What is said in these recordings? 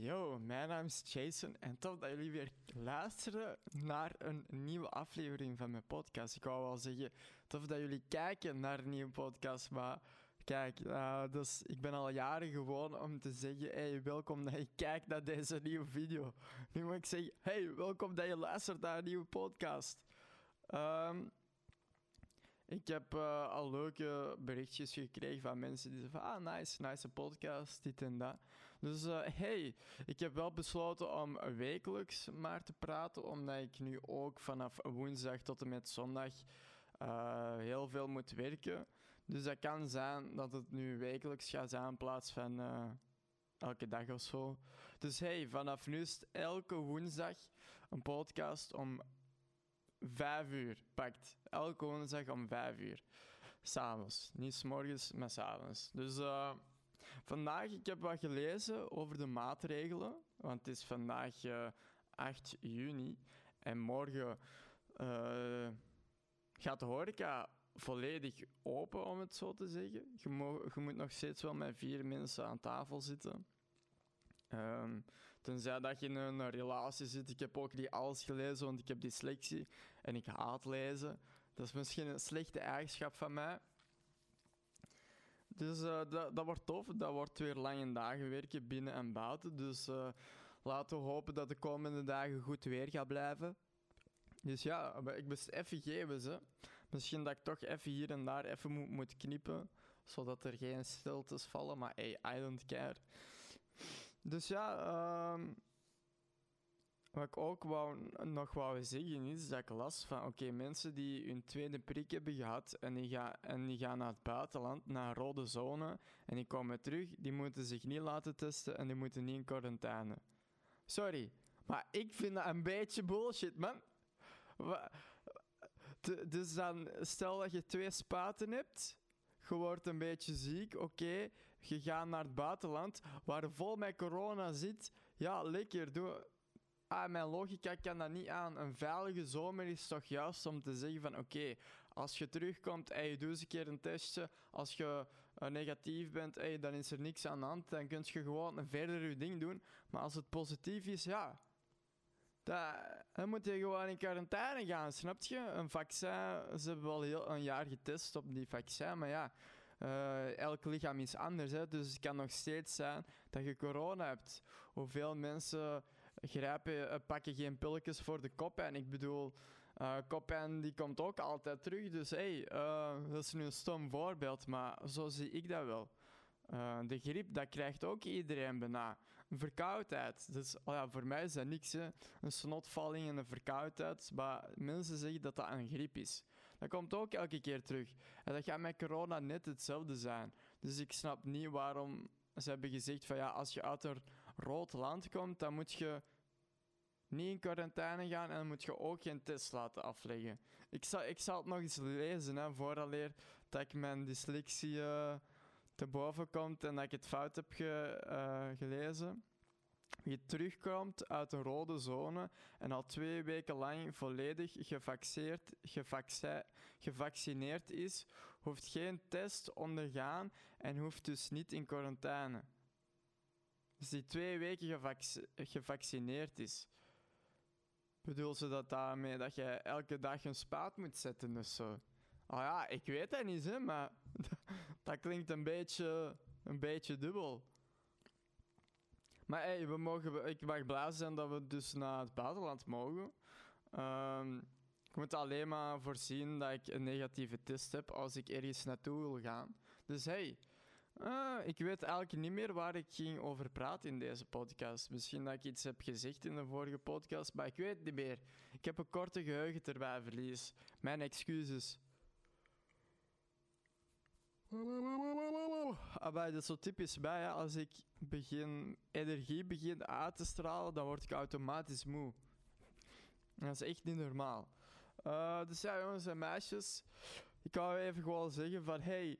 Yo, mijn naam is Jason en tof dat jullie weer luisteren naar een nieuwe aflevering van mijn podcast. Ik wou wel zeggen, tof dat jullie kijken naar een nieuwe podcast, maar kijk, uh, dus ik ben al jaren gewoon om te zeggen, hey, welkom dat je kijkt naar deze nieuwe video. Nu moet ik zeggen, hey, welkom dat je luistert naar een nieuwe podcast. Um, ik heb uh, al leuke berichtjes gekregen van mensen die zeggen ah, nice, nice podcast, dit en dat. Dus uh, hey, ik heb wel besloten om wekelijks maar te praten, omdat ik nu ook vanaf woensdag tot en met zondag uh, heel veel moet werken. Dus dat kan zijn dat het nu wekelijks gaat zijn in plaats van elke dag of zo. Dus hey, vanaf nu is elke woensdag een podcast om vijf uur pakt. Elke woensdag om vijf uur. S'avonds. Niet s morgens, maar s'avonds. Dus vandaag, ik heb wat gelezen over de maatregelen. Want het is vandaag uh, eh, 8 juni. En morgen uh, gaat de horeca volledig open, om het zo te zeggen. Je, moet nog steeds wel met vier mensen aan tafel zitten. Um, tenzij dat je in een relatie zit. Ik heb ook niet alles gelezen, want ik heb dyslexie en ik haat lezen. Dat is misschien een slechte eigenschap van mij. Dus uh, dat, dat wordt tof. Dat wordt weer lange dagen werken binnen en buiten. Dus uh, laten we hopen dat de komende dagen goed weer gaat blijven. Dus ja, ik even geven ze. Misschien dat ik toch even hier en daar even moet, moet knippen, zodat er geen stiltes vallen. Maar hey, I don't care. Dus ja, um, wat ik ook wou, nog wou zeggen is dat ik las van oké, mensen die hun tweede prik hebben gehad en die, gaan en die gaan naar het buitenland, naar een rode zone en die komen terug, die moeten zich niet laten testen en die moeten niet in quarantaine. Sorry, maar ik vind dat een beetje bullshit, man. Dus dan, stel dat je twee spaten hebt je wordt een beetje ziek, oké, je gaat naar het buitenland waar vol met corona zit. Ja, lekker, doe. Ah, mijn logica kan dat niet aan. Een veilige zomer is toch juist om te zeggen van oké, als je terugkomt, hey, doe eens een keer een testje. Als je uh, negatief bent, dan is er niks aan de hand. Dan kun je gewoon verder je ding doen. Maar als het positief is, ja, dan moet je gewoon in quarantaine gaan, snap je? Een vaccin, ze hebben wel heel een jaar getest op die vaccin, maar ja, uh, elk lichaam is anders. Hè? Dus het kan nog steeds zijn dat je corona hebt. Hoeveel mensen grijpen, eh, pakken geen pilletjes voor de koppijn? Ik bedoel, uh, koppijn die komt ook altijd terug. Dus hey, uh, dat is nu een stom voorbeeld, maar zo zie ik dat wel. De griep, dat krijgt ook iedereen bijna. Een verkoudheid. Dus oh ja, voor mij is dat niks. Hè. Een snotvalling en een verkoudheid. Maar mensen zeggen dat dat een griep is. Dat komt ook elke keer terug. En dat gaat met corona net hetzelfde zijn. Dus ik snap niet waarom ze hebben gezegd van ja, als je uit een rood land komt, dan moet je niet in quarantaine gaan en dan moet je ook geen test laten afleggen. Ik zal, ik zal het nog eens lezen, hè, dat ik mijn dyslexie... Uh, te boven komt en dat ik het fout heb ge, uh, gelezen. Wie terugkomt uit een rode zone en al twee weken lang volledig gevaccineerd, gevaccineerd is, hoeft geen test ondergaan en hoeft dus niet in quarantaine. Dus die twee weken gevaccineerd is. Bedoel ze dat daarmee dat je elke dag een spaat moet zetten of zo? Ah ja, ik weet dat niet, hè, maar dat klinkt een beetje, een beetje dubbel. Maar hey, we mogen, ik mag blij zijn dat we dus naar het buitenland mogen. Um, ik moet alleen maar voorzien dat ik een negatieve test heb als ik ergens naartoe wil gaan. Dus hey, uh, ik weet eigenlijk niet meer waar ik ging over praten in deze podcast. Misschien dat ik iets heb gezegd in de vorige podcast, maar ik weet het niet meer. Ik heb een korte geheugen erbij verlies. Mijn excuses. Ah, dat is zo typisch bij. Als ik begin, energie begin uit te stralen, dan word ik automatisch moe. Dat is echt niet normaal. Uh, dus ja, jongens en meisjes. Ik wou even gewoon zeggen van... Hey,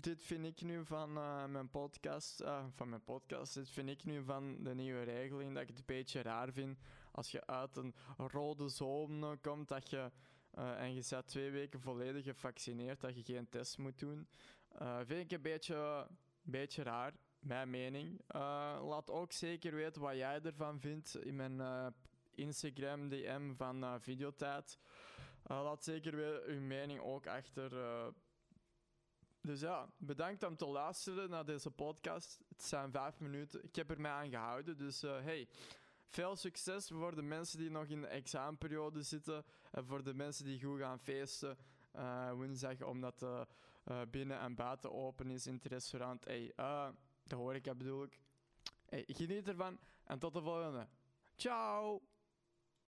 dit vind ik nu van uh, mijn podcast. Uh, van mijn podcast. Dit vind ik nu van de nieuwe regeling. Dat ik het een beetje raar vind. Als je uit een rode zone komt, dat je uh, en je staat twee weken volledig gevaccineerd dat je geen test moet doen. Vind ik een beetje, beetje raar. mijn mening. Eh, laat ook zeker weten wat jij ervan vindt in mijn eh, Instagram DM van Videotijd. laat zeker weer uw mening ook achter. Dus ja, bedankt om te luisteren naar deze podcast. Het zijn vijf minuten. Ik heb er mij aan gehouden. Dus hey, veel succes voor de mensen die nog in de examenperiode zitten. En voor de mensen die goed gaan feesten. woensdag, omdat de binnen- en buiten open is in het restaurant. Hey, de horeca bedoel ik. Hey, geniet ervan en tot de volgende. Ciao!